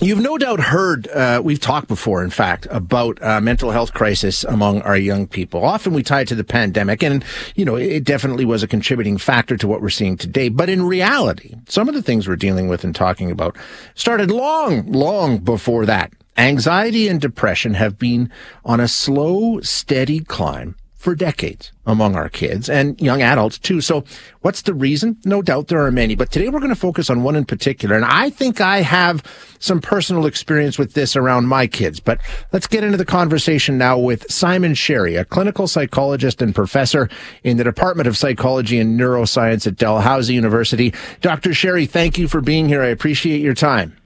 You've no doubt heard, uh, we've talked before, in fact, about uh, mental health crisis among our young people. Often we tie it to the pandemic, and, you know, it definitely was a contributing factor to what we're seeing today. But in reality, some of the things we're dealing with and talking about started long, long before that. Anxiety and depression have been on a slow, steady climb for decades among our kids and young adults too. So what's the reason? No doubt there are many, but today we're going to focus on one in particular. And I think I have some personal experience with this around my kids, but let's get into the conversation now with Simon Sherry, a clinical psychologist and professor in the Department of Psychology and Neuroscience at Dalhousie University. Dr. Sherry, thank you for being here. I appreciate your time.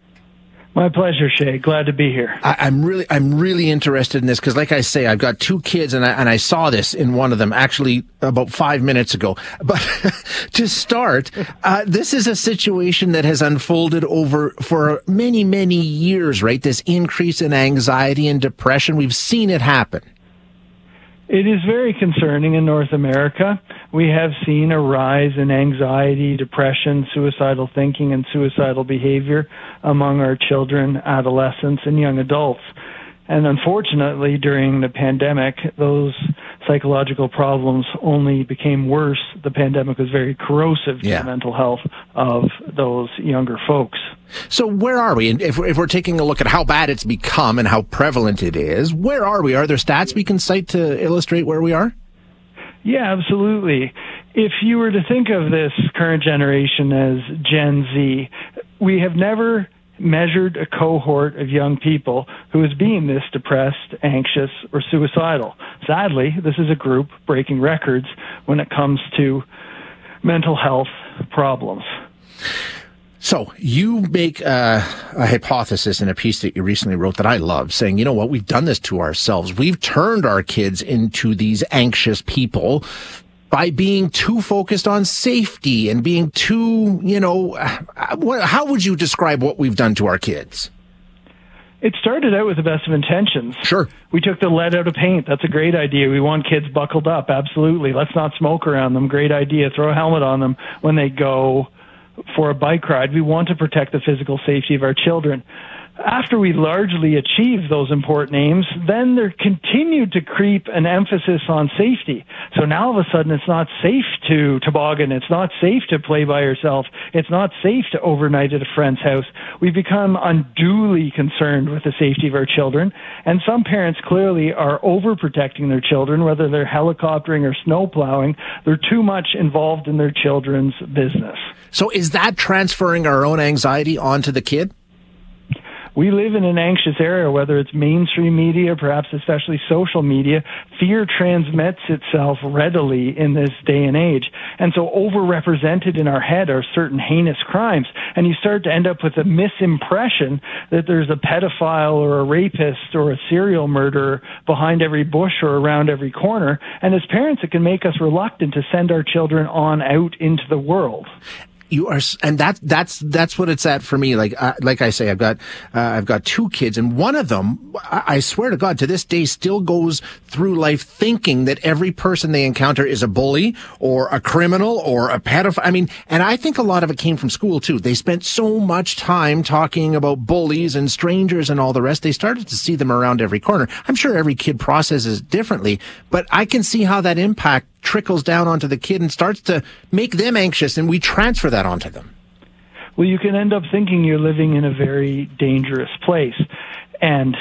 My pleasure, Shay. Glad to be here. I, am really, I'm really interested in this because, like I say, I've got two kids, and I and I saw this in one of them actually about five minutes ago. But to start, uh, this is a situation that has unfolded over for many, many years. Right, this increase in anxiety and depression. We've seen it happen. It is very concerning in North America. We have seen a rise in anxiety, depression, suicidal thinking, and suicidal behavior among our children, adolescents, and young adults. And unfortunately, during the pandemic, those psychological problems only became worse. The pandemic was very corrosive yeah. to the mental health of those younger folks. So, where are we? And if, if we're taking a look at how bad it's become and how prevalent it is, where are we? Are there stats we can cite to illustrate where we are? Yeah, absolutely. If you were to think of this current generation as Gen Z, we have never measured a cohort of young people who is being this depressed, anxious, or suicidal. Sadly, this is a group breaking records when it comes to mental health problems. So you make uh, a hypothesis in a piece that you recently wrote that I love, saying, you know what, we've done this to ourselves. We've turned our kids into these anxious people by being too focused on safety and being too, you know, how would you describe what we've done to our kids? It started out with the best of intentions. Sure. We took the lead out of paint. That's a great idea. We want kids buckled up. Absolutely. Let's not smoke around them. Great idea. Throw a helmet on them when they go for a bike ride. We want to protect the physical safety of our children after we largely achieved those important aims, then there continued to creep an emphasis on safety. So now all of a sudden it's not safe to toboggan, it's not safe to play by yourself, it's not safe to overnight at a friend's house. We've become unduly concerned with the safety of our children, and some parents clearly are overprotecting their children, whether they're helicoptering or snowplowing. They're too much involved in their children's business. So is that transferring our own anxiety onto the kid? We live in an anxious era, whether it's mainstream media, perhaps especially social media. Fear transmits itself readily in this day and age. And so overrepresented in our head are certain heinous crimes. And you start to end up with a misimpression that there's a pedophile or a rapist or a serial murderer behind every bush or around every corner. And as parents, it can make us reluctant to send our children on out into the world you are, and that that's that's what it's at for me. Like uh, like I say, I've got uh, I've got two kids, and one of them, I, I swear to God, to this day, still goes through life thinking that every person they encounter is a bully or a criminal or a pedophile. I mean, and I think a lot of it came from school too. They spent so much time talking about bullies and strangers and all the rest. They started to see them around every corner. I'm sure every kid processes differently, but I can see how that impact trickles down onto the kid and starts to make them anxious and we transfer that onto them. Well, you can end up thinking you're living in a very dangerous place. And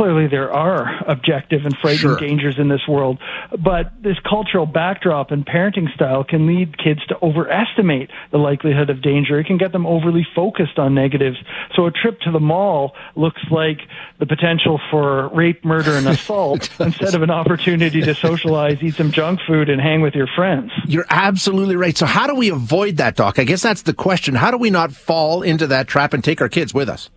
clearly there are objective and frightening sure. dangers in this world, but this cultural backdrop and parenting style can lead kids to overestimate the likelihood of danger. It can get them overly focused on negatives. So a trip to the mall looks like the potential for rape, murder, and assault instead of an opportunity to socialize, eat some junk food, and hang with your friends. You're absolutely right. So how do we avoid that, Doc? I guess that's the question. How do we not fall into that trap and take our kids with us?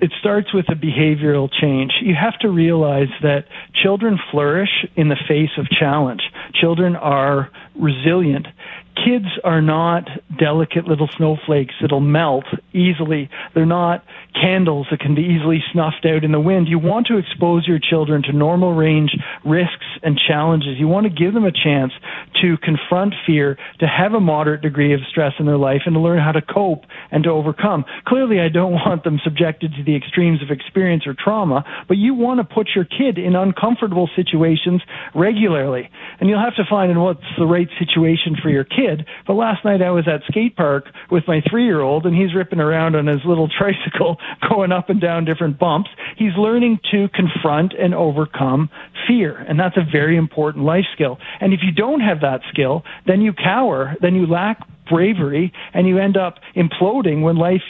It starts with a behavioral change. You have to realize that children flourish in the face of challenge. Children are resilient. Kids are not delicate little snowflakes that'll melt easily. They're not candles that can be easily snuffed out in the wind. You want to expose your children to normal range risks and challenges. You want to give them a chance to confront fear, to have a moderate degree of stress in their life, and to learn how to cope and to overcome. Clearly, I don't want them subjected to the extremes of experience or trauma, but you want to put your kid in uncomfortable situations regularly. And you'll have to find in what's the right situation for your kid. But last night I was at skate park with my three year old, and he's ripping around on his little tricycle, going up and down different bumps. He's learning to confront and overcome fear. And that's a very important life skill. And if you don't have that skill, then you cower, then you lack bravery, and you end up imploding when life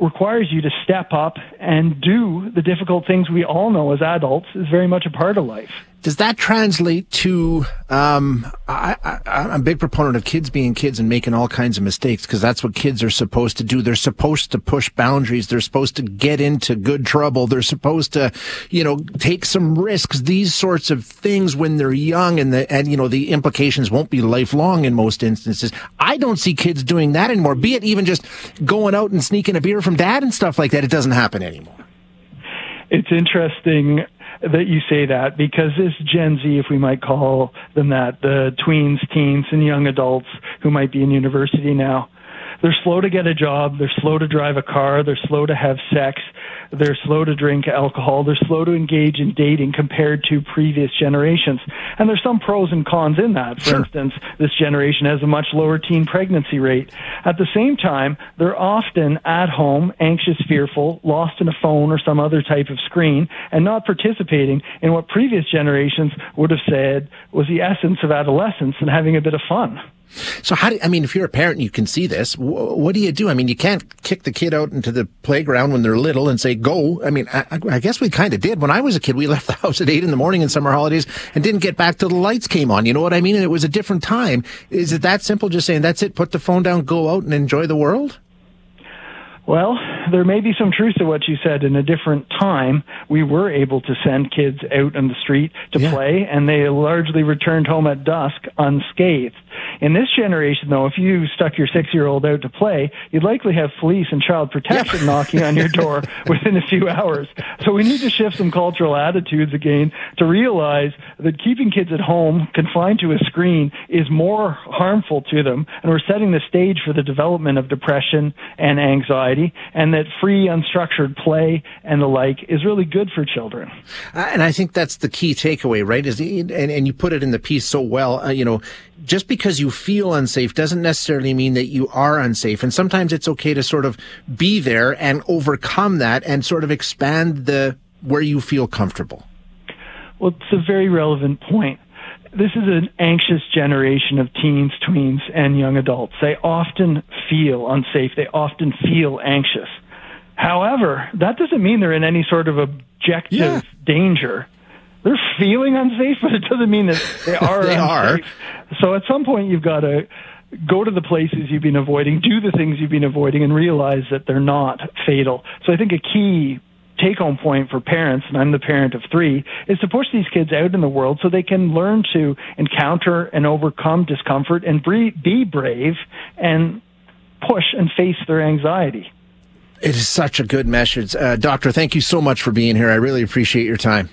requires you to step up and do the difficult things we all know as adults is very much a part of life. Does that translate to? Um, I, am a big proponent of kids being kids and making all kinds of mistakes because that's what kids are supposed to do. They're supposed to push boundaries. They're supposed to get into good trouble. They're supposed to, you know, take some risks. These sorts of things when they're young, and the and you know the implications won't be lifelong in most instances. I don't see kids doing that anymore. Be it even just going out and sneaking a beer from dad and stuff like that. It doesn't happen anymore. It's interesting that you say that because this Gen Z, if we might call them that, the tweens, teens, and young adults who might be in university now, they're slow to get a job, they're slow to drive a car, they're slow to have sex, they're slow to drink alcohol. They're slow to engage in dating compared to previous generations. And there's some pros and cons in that. For sure. instance, this generation has a much lower teen pregnancy rate. At the same time, they're often at home, anxious, fearful, lost in a phone or some other type of screen, and not participating in what previous generations would have said was the essence of adolescence and having a bit of fun. So how do I mean? If you're a parent and you can see this, what do you do? I mean, you can't kick the kid out into the playground when they're little and say go. I mean, I, I guess we kind of did when I was a kid. We left the house at eight in the morning in summer holidays and didn't get back till the lights came on. You know what I mean? And it was a different time. Is it that simple? Just saying that's it. Put the phone down, go out and enjoy the world. Well, there may be some truth to what you said. In a different time, we were able to send kids out on the street to yeah. play, and they largely returned home at dusk unscathed. In this generation, though, if you stuck your six year old out to play, you'd likely have police and child protection yep. knocking on your door within a few hours. So we need to shift some cultural attitudes again to realize that keeping kids at home, confined to a screen, is more harmful to them, and we're setting the stage for the development of depression and anxiety, and that free, unstructured play and the like is really good for children. Uh, and I think that's the key takeaway, right? Is and, and you put it in the piece so well. Uh, you know, just because you feel unsafe doesn't necessarily mean that you are unsafe. And sometimes it's okay to sort of be there and overcome that and sort of expand the where you feel comfortable. Well, it's a very relevant point this is an anxious generation of teens, tweens, and young adults. They often feel unsafe. They often feel anxious. However, that doesn't mean they're in any sort of objective yeah. danger they're feeling unsafe, but it doesn't mean that they are they unsafe. Are. So at some point, you've got to go to the places you've been avoiding, do the things you've been avoiding, and realize that they're not fatal. So I think a key take home point for parents, and I'm the parent of three, is to push these kids out in the world so they can learn to encounter and overcome discomfort and be brave and push and face their anxiety. It is such a good message. Uh, doctor, thank you so much for being here. I really appreciate your time.